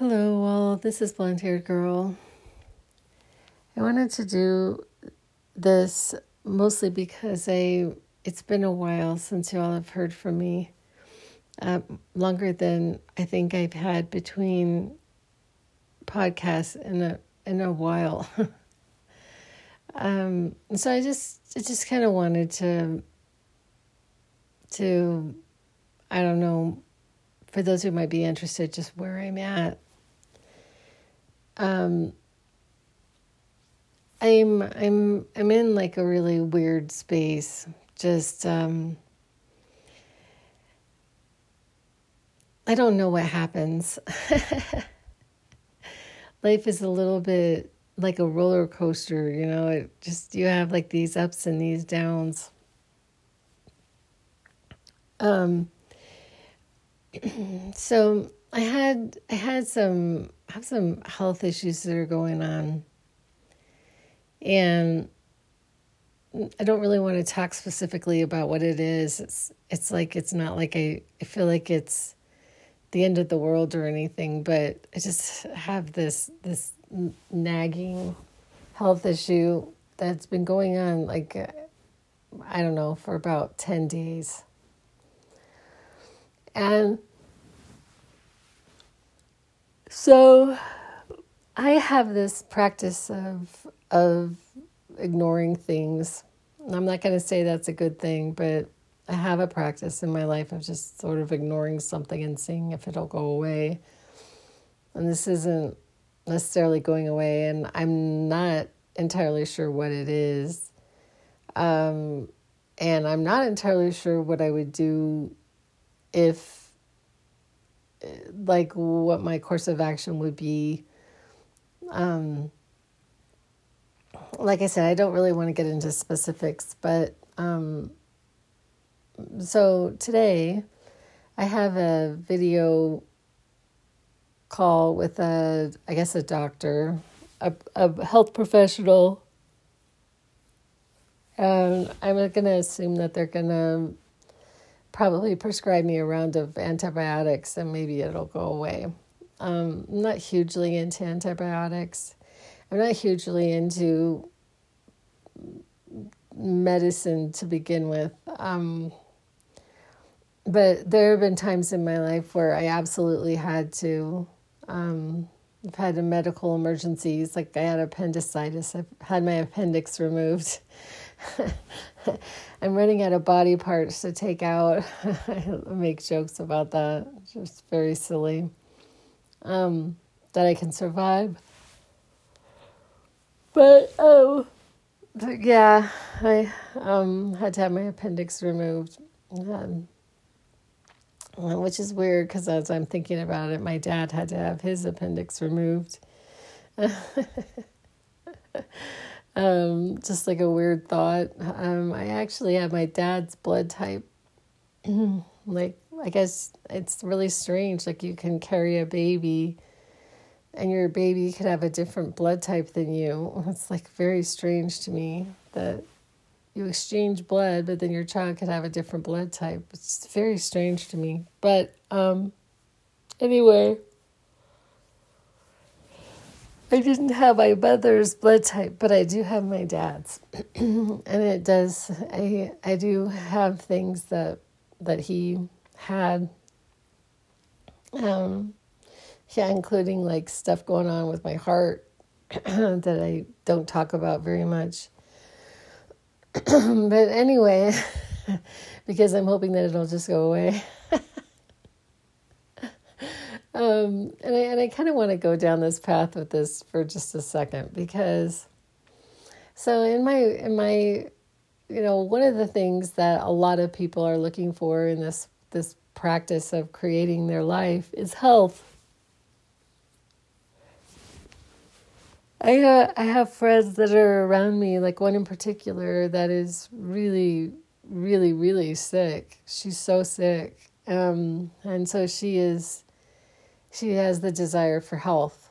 Hello, all. this is Blonde Haired Girl. I wanted to do this mostly because I it's been a while since you all have heard from me. Uh, longer than I think I've had between podcasts in a in a while. um, so I just I just kind of wanted to to I don't know for those who might be interested just where I'm at um, I'm I'm I'm in like a really weird space. Just um, I don't know what happens. Life is a little bit like a roller coaster, you know. It just you have like these ups and these downs. Um. so I had I had some I have some health issues that are going on. And I don't really want to talk specifically about what it is. It's it's like it's not like I I feel like it's the end of the world or anything, but I just have this this nagging health issue that's been going on like I don't know for about 10 days. And so I have this practice of of ignoring things. I'm not going to say that's a good thing, but I have a practice in my life of just sort of ignoring something and seeing if it'll go away. And this isn't necessarily going away, and I'm not entirely sure what it is. Um, and I'm not entirely sure what I would do if like what my course of action would be. Um, like I said, I don't really want to get into specifics, but um, so today I have a video call with a, I guess, a doctor, a, a health professional. And I'm going to assume that they're going to probably prescribe me a round of antibiotics and maybe it'll go away. Um, I'm not hugely into antibiotics. I'm not hugely into medicine to begin with. Um, but there have been times in my life where I absolutely had to. Um, I've had medical emergencies, like I had appendicitis. I've had my appendix removed. I'm running out of body parts to take out. I make jokes about that. It's just very silly. Um, that I can survive. But oh, but yeah, I um had to have my appendix removed, um, which is weird because as I'm thinking about it, my dad had to have his appendix removed. Um, just like a weird thought. Um, I actually have my dad's blood type. like, I guess it's really strange. Like, you can carry a baby and your baby could have a different blood type than you. It's like very strange to me that you exchange blood, but then your child could have a different blood type. It's very strange to me. But um, anyway. I didn't have my mother's blood type, but I do have my dad's, and it does. I I do have things that that he had. Um, yeah, including like stuff going on with my heart that I don't talk about very much. but anyway, because I'm hoping that it'll just go away. Um, and I, and I kind of want to go down this path with this for just a second because so in my in my you know one of the things that a lot of people are looking for in this this practice of creating their life is health. I uh, I have friends that are around me, like one in particular that is really, really, really sick. She's so sick, um, and so she is she has the desire for health.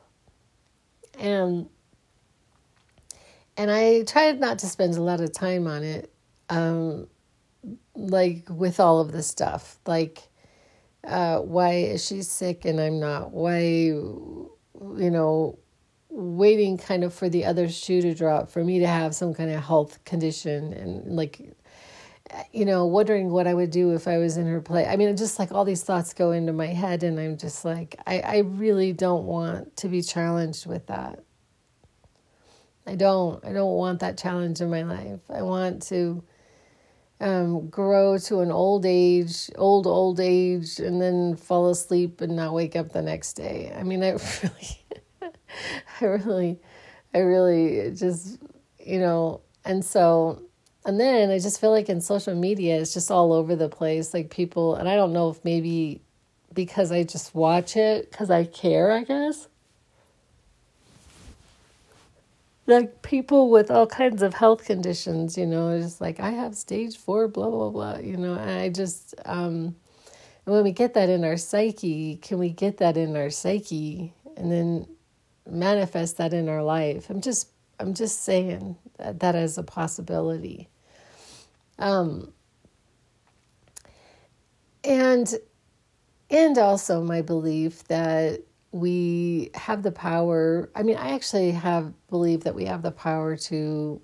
And and I tried not to spend a lot of time on it, um, like with all of this stuff. Like, Uh, why is she sick and I'm not? Why, you know, waiting kind of for the other shoe to drop for me to have some kind of health condition and like you know wondering what i would do if i was in her place. I mean just like all these thoughts go into my head and i'm just like i, I really don't want to be challenged with that. I don't i don't want that challenge in my life. I want to um, grow to an old age old old age and then fall asleep and not wake up the next day. I mean i really I really, I really just, you know, and so, and then I just feel like in social media, it's just all over the place. Like people, and I don't know if maybe because I just watch it because I care, I guess. Like people with all kinds of health conditions, you know, just like I have stage four, blah, blah, blah, you know, and I just, um, and when we get that in our psyche, can we get that in our psyche? And then manifest that in our life. I'm just I'm just saying that, that as a possibility. Um, and and also my belief that we have the power i mean i actually have believe that we have the power to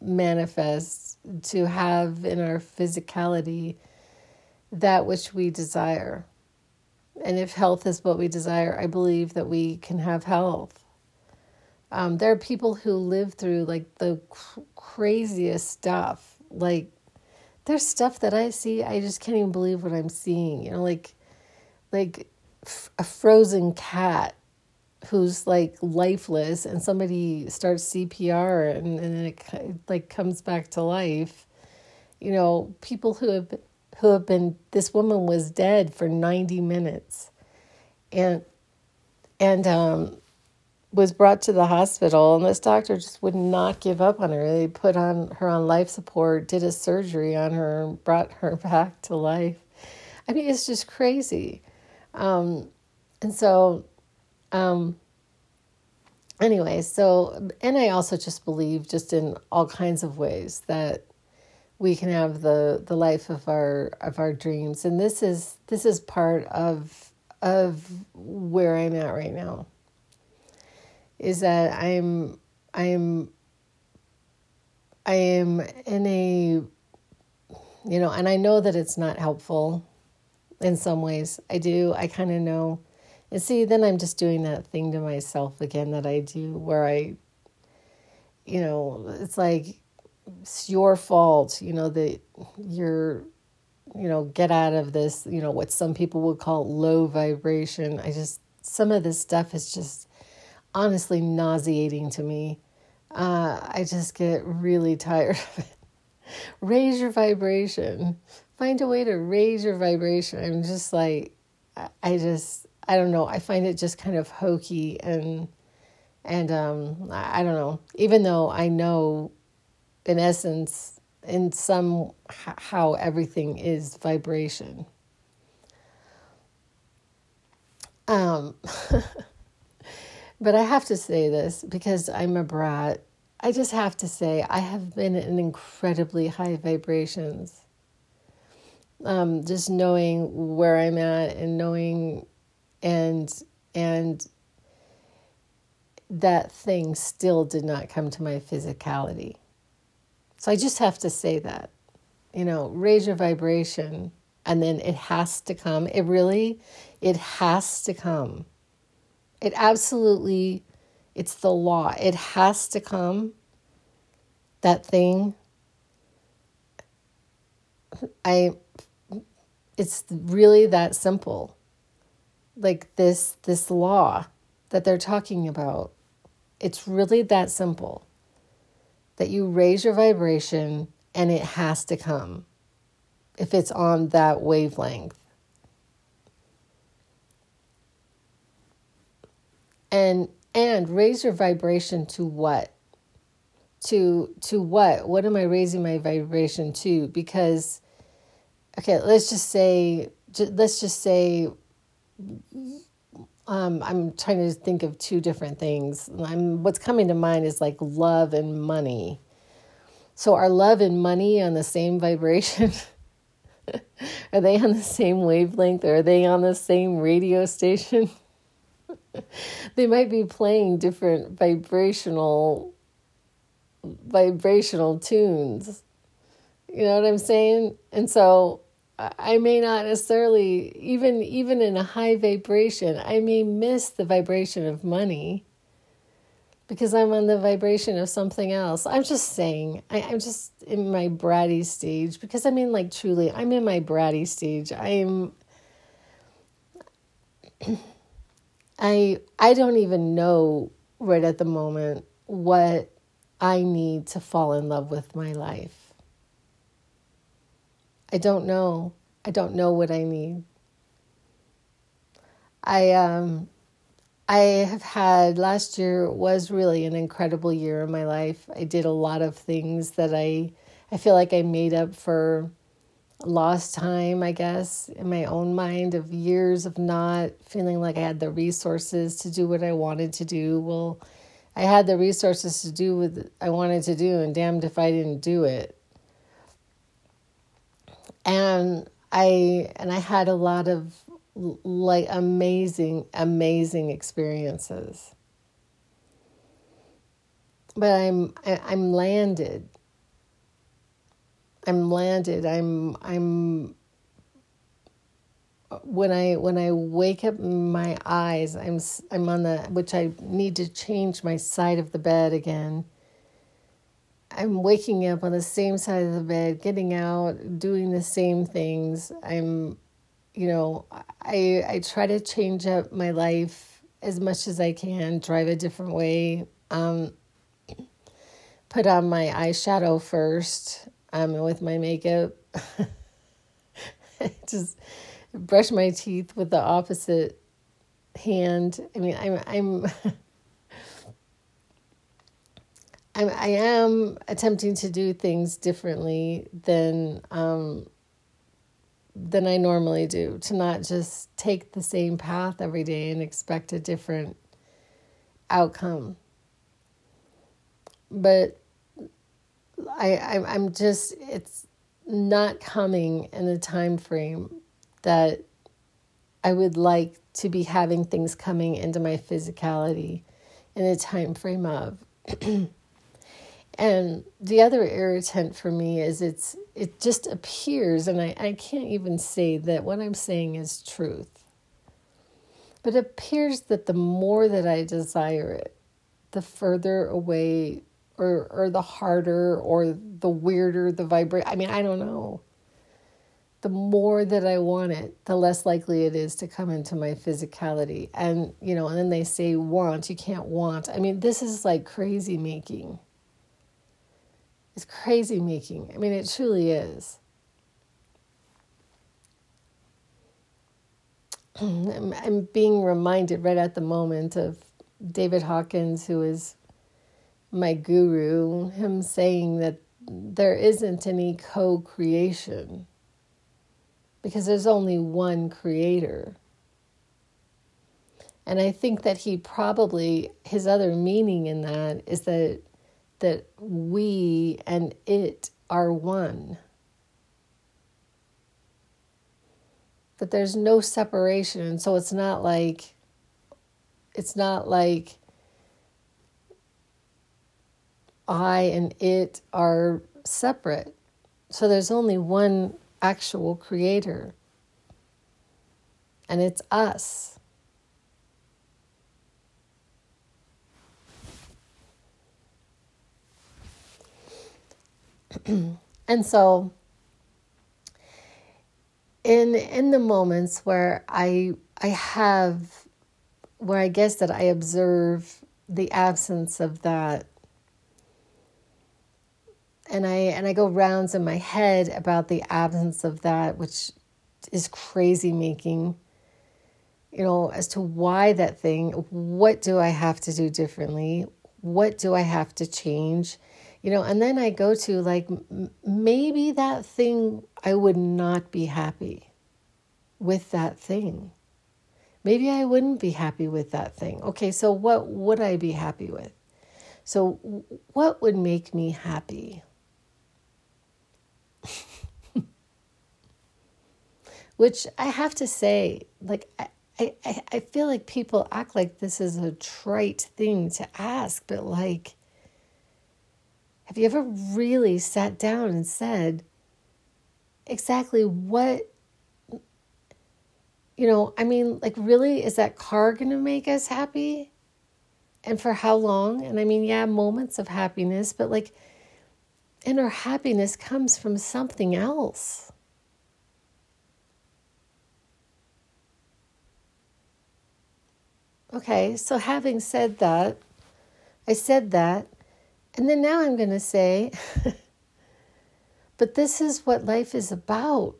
manifest to have in our physicality that which we desire and if health is what we desire, I believe that we can have health. Um, there are people who live through like the cr- craziest stuff. Like, there's stuff that I see, I just can't even believe what I'm seeing. You know, like, like f- a frozen cat who's like lifeless, and somebody starts CPR, and and it like comes back to life. You know, people who have who have been this woman was dead for 90 minutes and and um, was brought to the hospital and this doctor just would not give up on her. They put on her on life support did a surgery on her and brought her back to life. I mean it's just crazy. Um, and so um, anyway so and i also just believe just in all kinds of ways that we can have the the life of our of our dreams. And this is this is part of of where i'm at right now is that i'm i'm i am in a you know and i know that it's not helpful in some ways. I do. I kind of know. And see then i'm just doing that thing to myself again that i do where i you know it's like it's your fault, you know, that you're, you know, get out of this, you know, what some people would call low vibration. I just, some of this stuff is just honestly nauseating to me. Uh, I just get really tired of it. raise your vibration. Find a way to raise your vibration. I'm just like, I just, I don't know. I find it just kind of hokey and, and um, I don't know. Even though I know in essence, in some how everything is vibration. Um, but I have to say this because I'm a brat. I just have to say I have been in incredibly high vibrations. Um, just knowing where I'm at and knowing and and that thing still did not come to my physicality. So I just have to say that, you know, raise your vibration and then it has to come. It really, it has to come. It absolutely, it's the law. It has to come. That thing. I, it's really that simple. Like this, this law that they're talking about. It's really that simple that you raise your vibration and it has to come if it's on that wavelength. And and raise your vibration to what? To to what? What am I raising my vibration to? Because okay, let's just say let's just say um, I'm trying to think of two different things. I'm, what's coming to mind is like love and money. So, are love and money on the same vibration? are they on the same wavelength? Or are they on the same radio station? they might be playing different vibrational vibrational tunes. You know what I'm saying? And so I may not necessarily even even in a high vibration, I may miss the vibration of money because I'm on the vibration of something else. I'm just saying, I, am just in my bratty stage because I mean, like, truly, I'm in my bratty stage. I'm. I I don't even know right at the moment what I need to fall in love with my life. I don't know. I don't know what I need. I um I have had last year was really an incredible year in my life. I did a lot of things that I I feel like I made up for lost time, I guess, in my own mind of years of not feeling like I had the resources to do what I wanted to do. Well, I had the resources to do what I wanted to do, and damned if I didn't do it. And I and I had a lot of like amazing, amazing experiences. But I'm I'm landed. I'm landed. I'm I'm when I when I wake up my eyes, I'm I'm on the which I need to change my side of the bed again. I'm waking up on the same side of the bed, getting out, doing the same things. I'm you know, I I try to change up my life as much as I can, drive a different way. Um, put on my eyeshadow first um, with my makeup. Just brush my teeth with the opposite hand. I mean, I'm I'm I'm I am attempting to do things differently than um, than I normally do, to not just take the same path every day and expect a different outcome. But I, I I'm just it's not coming in a time frame that I would like to be having things coming into my physicality in a time frame of. And the other irritant for me is it's it just appears, and I, I can't even say that what I'm saying is truth. But it appears that the more that I desire it, the further away or or the harder or the weirder the vibrate I mean, I don't know. The more that I want it, the less likely it is to come into my physicality. And you know, and then they say want, you can't want. I mean, this is like crazy making it's crazy making. I mean, it truly is. I'm, I'm being reminded right at the moment of David Hawkins, who is my guru, him saying that there isn't any co creation because there's only one creator. And I think that he probably, his other meaning in that is that that we and it are one. That there's no separation. And So it's not like, it's not like I and it are separate. So there's only one actual creator, and it's us. and so in in the moments where I I have where I guess that I observe the absence of that and I and I go rounds in my head about the absence of that which is crazy making you know as to why that thing what do I have to do differently what do I have to change you know, and then I go to like maybe that thing, I would not be happy with that thing. Maybe I wouldn't be happy with that thing. Okay, so what would I be happy with? So, what would make me happy? Which I have to say, like, I, I, I feel like people act like this is a trite thing to ask, but like, have you ever really sat down and said exactly what, you know, I mean, like, really, is that car going to make us happy? And for how long? And I mean, yeah, moments of happiness, but like, inner happiness comes from something else. Okay, so having said that, I said that, and then now I'm going to say, but this is what life is about.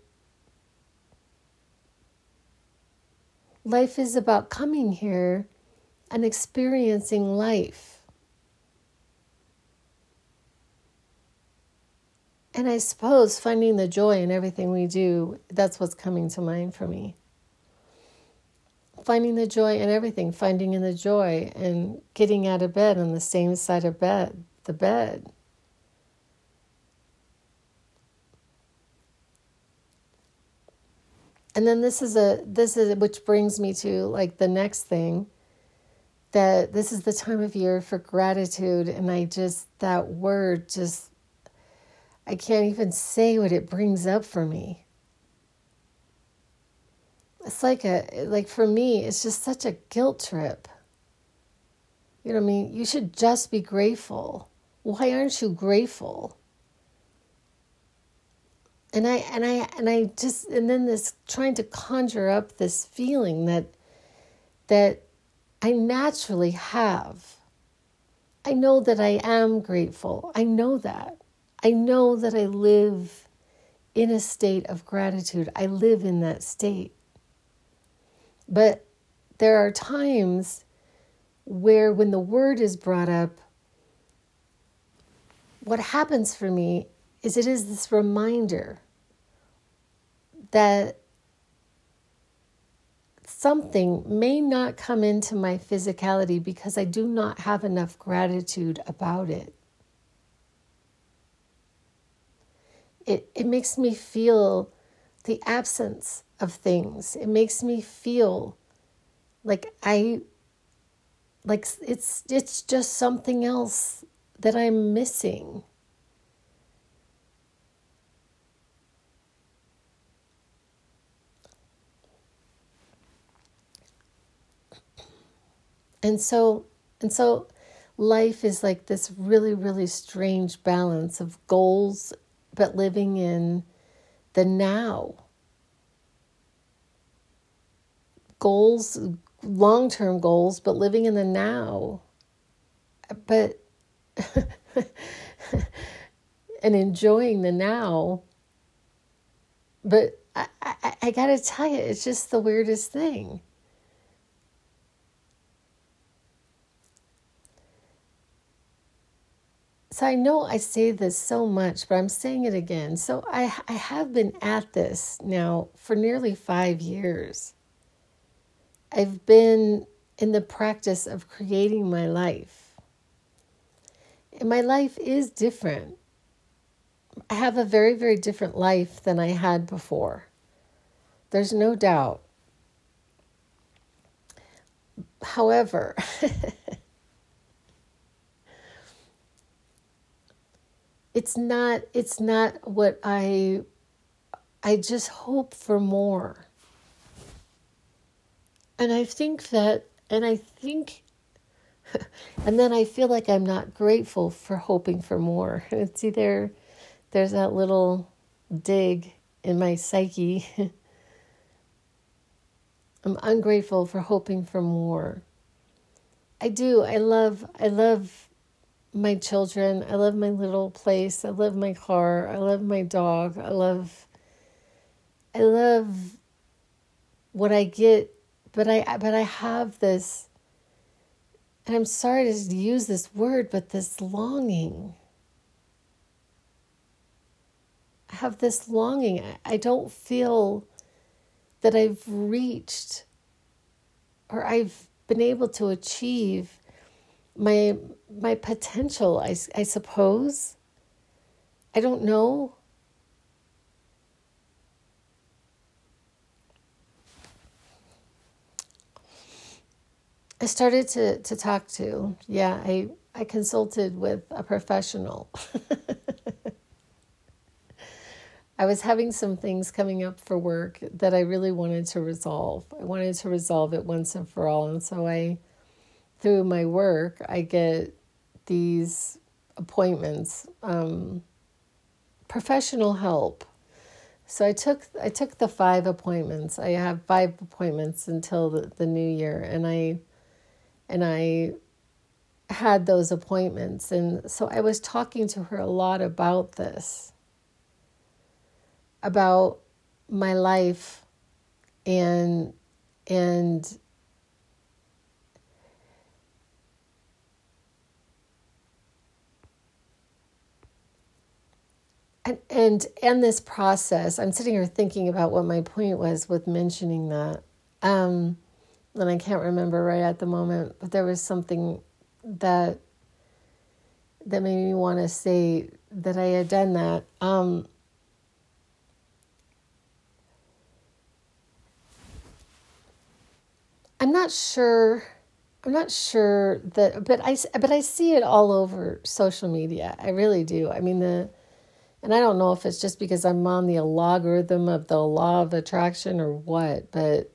Life is about coming here and experiencing life. And I suppose finding the joy in everything we do, that's what's coming to mind for me finding the joy in everything, finding in the joy and getting out of bed on the same side of bed, the bed. And then this is a this is which brings me to like the next thing that this is the time of year for gratitude and I just that word just I can't even say what it brings up for me. It's like a like for me it's just such a guilt trip. You know what i mean? You should just be grateful. Why aren't you grateful? And i and i and i just and then this trying to conjure up this feeling that that i naturally have. I know that i am grateful. I know that i know that i live in a state of gratitude i live in that state but there are times where, when the word is brought up, what happens for me is it is this reminder that something may not come into my physicality because I do not have enough gratitude about it. It, it makes me feel the absence of things. It makes me feel like I like it's it's just something else that I'm missing. And so and so life is like this really really strange balance of goals but living in the now goals, long term goals, but living in the now. But, and enjoying the now. But I, I, I got to tell you, it's just the weirdest thing. So I know I say this so much, but I'm saying it again. So I, I have been at this now for nearly five years. I've been in the practice of creating my life. And my life is different. I have a very, very different life than I had before. There's no doubt. However, it's not it's not what I I just hope for more. And I think that, and I think, and then I feel like I'm not grateful for hoping for more. It's either there's that little dig in my psyche. I'm ungrateful for hoping for more. I do. I love I love my children. I love my little place. I love my car. I love my dog. I love I love what I get but I but I have this and I'm sorry to use this word, but this longing. I have this longing. I don't feel that I've reached or I've been able to achieve my my potential, I, I suppose. I don't know. I started to, to talk to, yeah, I, I consulted with a professional. I was having some things coming up for work that I really wanted to resolve. I wanted to resolve it once and for all. And so I through my work, I get these appointments, um, professional help. So I took I took the five appointments. I have five appointments until the, the new year, and I and I had those appointments, and so I was talking to her a lot about this about my life and and and and and this process i'm sitting here thinking about what my point was with mentioning that um and i can't remember right at the moment but there was something that that made me want to say that i had done that um I'm not sure. I'm not sure that, but I, but I see it all over social media. I really do. I mean, the, and I don't know if it's just because I'm on the logarithm of the law of attraction or what, but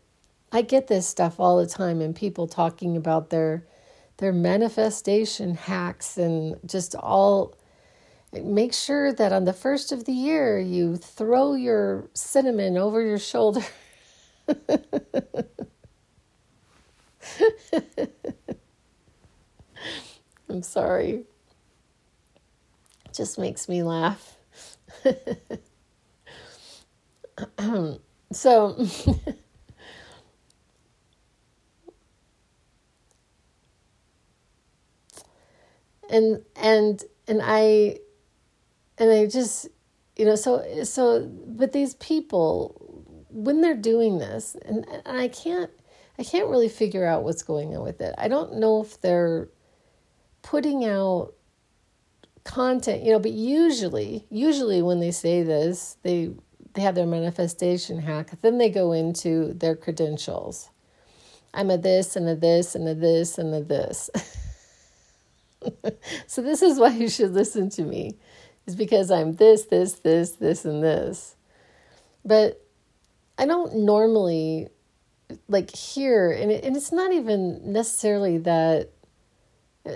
I get this stuff all the time and people talking about their, their manifestation hacks and just all, make sure that on the first of the year you throw your cinnamon over your shoulder. I'm sorry. It just makes me laugh. so and and and I and I just you know so so but these people when they're doing this and, and I can't I can't really figure out what's going on with it. I don't know if they're putting out content, you know, but usually, usually when they say this, they they have their manifestation hack, then they go into their credentials. I'm a this and a this and a this and a this. so this is why you should listen to me. Is because I'm this, this, this, this, and this. But I don't normally like hear and, it, and it's not even necessarily that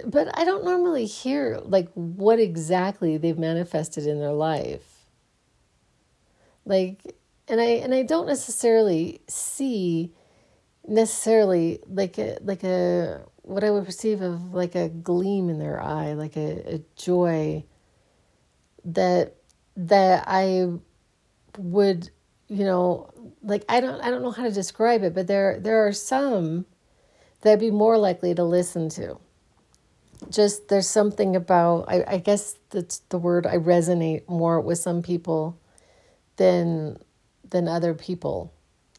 but i don't normally hear like what exactly they've manifested in their life like and i and i don't necessarily see necessarily like a like a what i would perceive of like a gleam in their eye like a, a joy that that i would you know like I don't I don't know how to describe it, but there there are some that I'd be more likely to listen to. Just there's something about I, I guess that's the word I resonate more with some people than than other people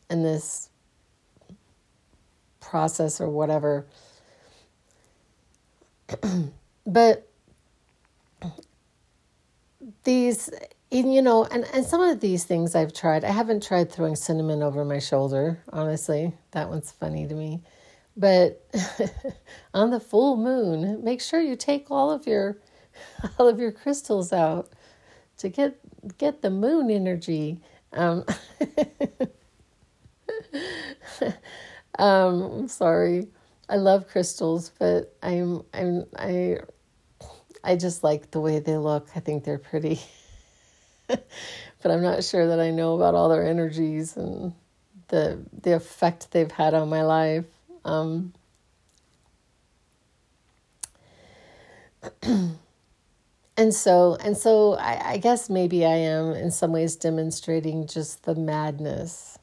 in this process or whatever. but these and, you know, and, and some of these things I've tried. I haven't tried throwing cinnamon over my shoulder, honestly. That one's funny to me. But on the full moon, make sure you take all of your all of your crystals out to get get the moon energy. Um, um, I'm sorry. I love crystals, but I'm I'm I I just like the way they look. I think they're pretty. but I'm not sure that I know about all their energies and the the effect they've had on my life. Um, and so and so I, I guess maybe I am in some ways demonstrating just the madness,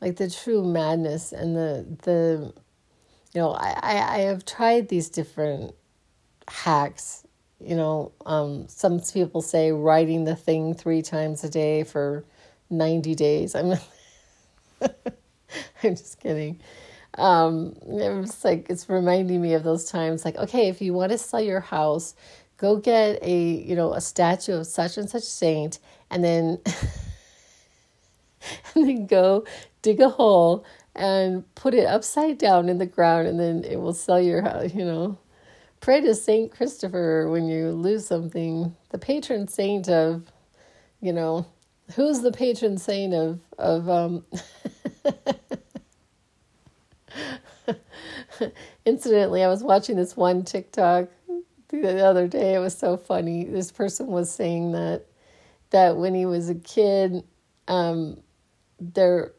like the true madness and the the you know I, I, I have tried these different hacks you know, um, some people say writing the thing three times a day for 90 days. I'm, I'm just kidding. Um, it's like, it's reminding me of those times like, okay, if you want to sell your house, go get a, you know, a statue of such and such saint and then, and then go dig a hole and put it upside down in the ground and then it will sell your house, you know. Pray to Saint Christopher when you lose something, the patron saint of, you know, who's the patron saint of of um Incidentally, I was watching this one TikTok the other day. It was so funny. This person was saying that that when he was a kid, um, there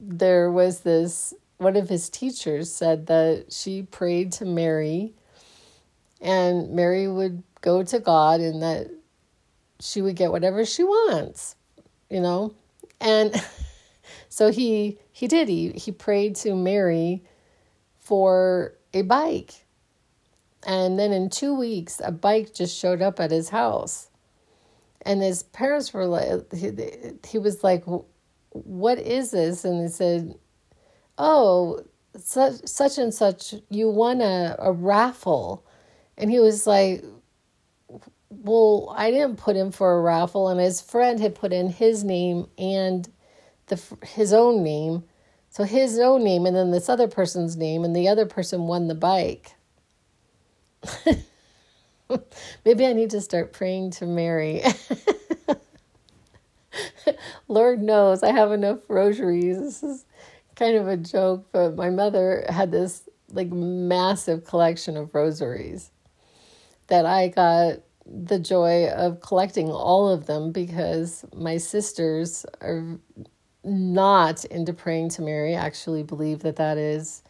there was this one of his teachers said that she prayed to Mary, and Mary would go to God, and that she would get whatever she wants, you know, and so he he did. He he prayed to Mary for a bike. And then in two weeks, a bike just showed up at his house. And his parents were like, he, he was like, What is this? And he said, Oh, such, such and such, you won a, a raffle. And he was like, Well, I didn't put him for a raffle. And his friend had put in his name and the his own name. So his own name and then this other person's name, and the other person won the bike. Maybe I need to start praying to Mary. Lord knows I have enough rosaries. This is kind of a joke, but my mother had this like massive collection of rosaries that I got the joy of collecting all of them because my sisters are not into praying to Mary actually believe that that is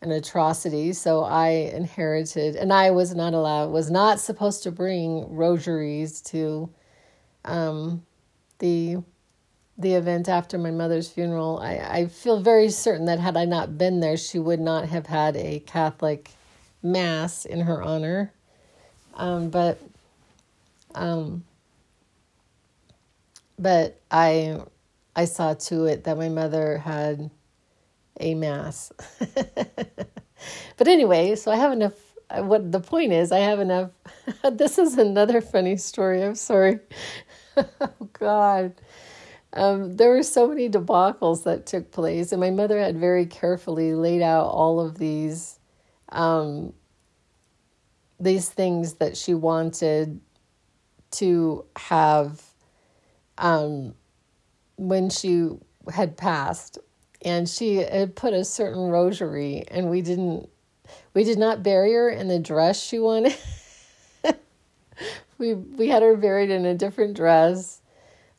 an atrocity. So I inherited, and I was not allowed, was not supposed to bring rosaries to um, the the event after my mother's funeral. I, I feel very certain that had I not been there, she would not have had a Catholic mass in her honor. Um, but um, but I I saw to it that my mother had a mass. but anyway, so I have enough. What the point is, I have enough. this is another funny story. I'm sorry. oh, God. Um, there were so many debacles that took place, and my mother had very carefully laid out all of these um, these things that she wanted to have um, when she had passed and she had put a certain rosary and we didn't we did not bury her in the dress she wanted. We we had her buried in a different dress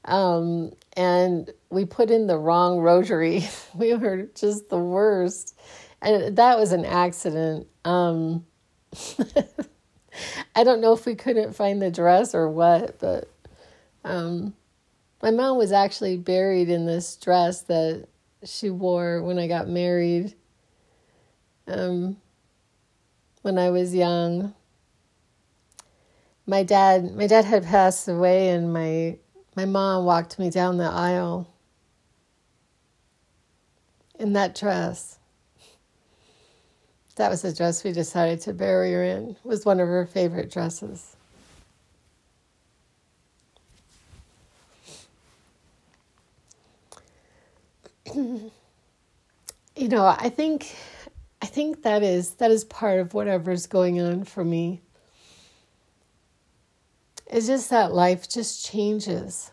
um, and we put in the wrong rosary. We were just the worst. And that was an accident. Um, i don't know if we couldn't find the dress or what but um, my mom was actually buried in this dress that she wore when I got married. Um, when I was young. My dad, my dad had passed away, and my my mom walked me down the aisle in that dress. That was the dress we decided to bury her in. It was one of her favorite dresses. You know, I think I think that is that is part of whatever's going on for me. It's just that life just changes.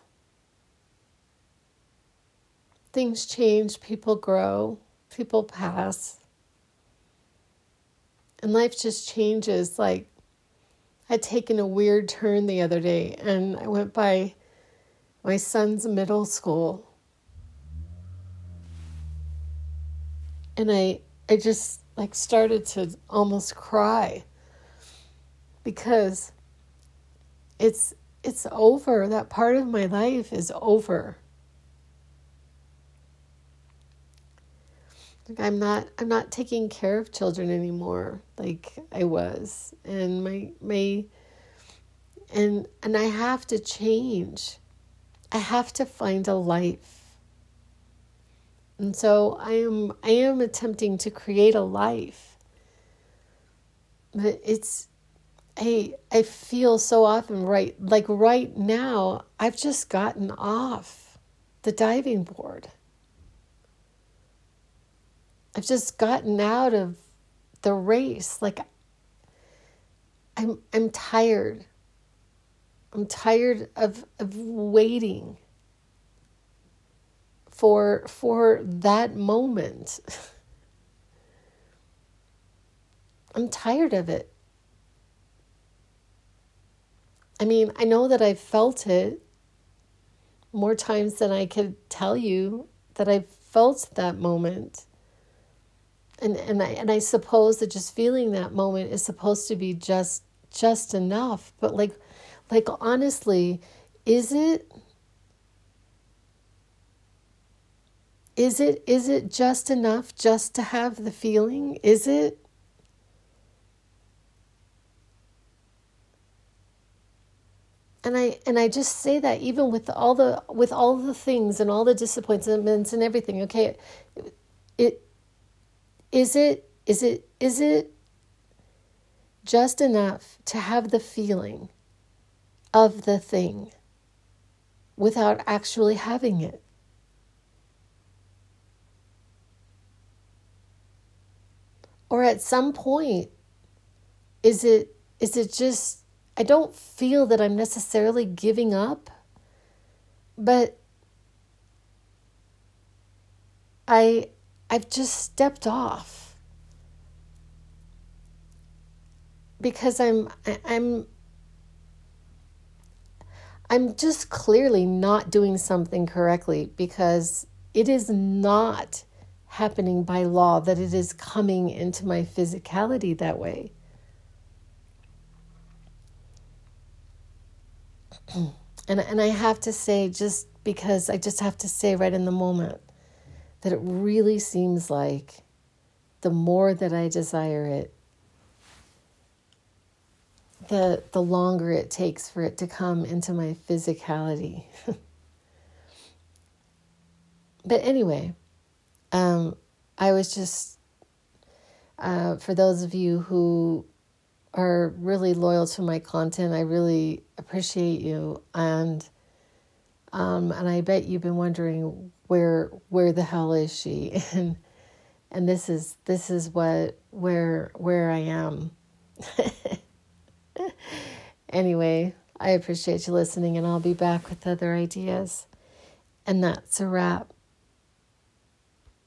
Things change, people grow, people pass. And life just changes. Like, I'd taken a weird turn the other day and I went by my son's middle school and I I just like started to almost cry because it's it's over. That part of my life is over. Like I'm not I'm not taking care of children anymore like I was. And my my and and I have to change. I have to find a life and so I am I am attempting to create a life. But it's I I feel so often right like right now I've just gotten off the diving board. I've just gotten out of the race. Like I'm I'm tired. I'm tired of of waiting for for that moment. I'm tired of it. I mean, I know that I've felt it more times than I could tell you that I've felt that moment. And and I and I suppose that just feeling that moment is supposed to be just just enough. But like like honestly, is it is it is it just enough just to have the feeling? Is it? and I and I just say that even with all the with all the things and all the disappointments and everything. Okay, it is it is it is it just enough to have the feeling of the thing without actually having it. Or at some point is it is it just I don't feel that I'm necessarily giving up, but I I've just stepped off. Because I'm I'm I'm just clearly not doing something correctly because it is not happening by law that it is coming into my physicality that way. and and I have to say just because I just have to say right in the moment that it really seems like the more that I desire it the the longer it takes for it to come into my physicality. but anyway, um, I was just uh, for those of you who are really loyal to my content. I really appreciate you, and um, and I bet you've been wondering where where the hell is she, and and this is this is what where where I am. anyway, I appreciate you listening, and I'll be back with other ideas, and that's a wrap.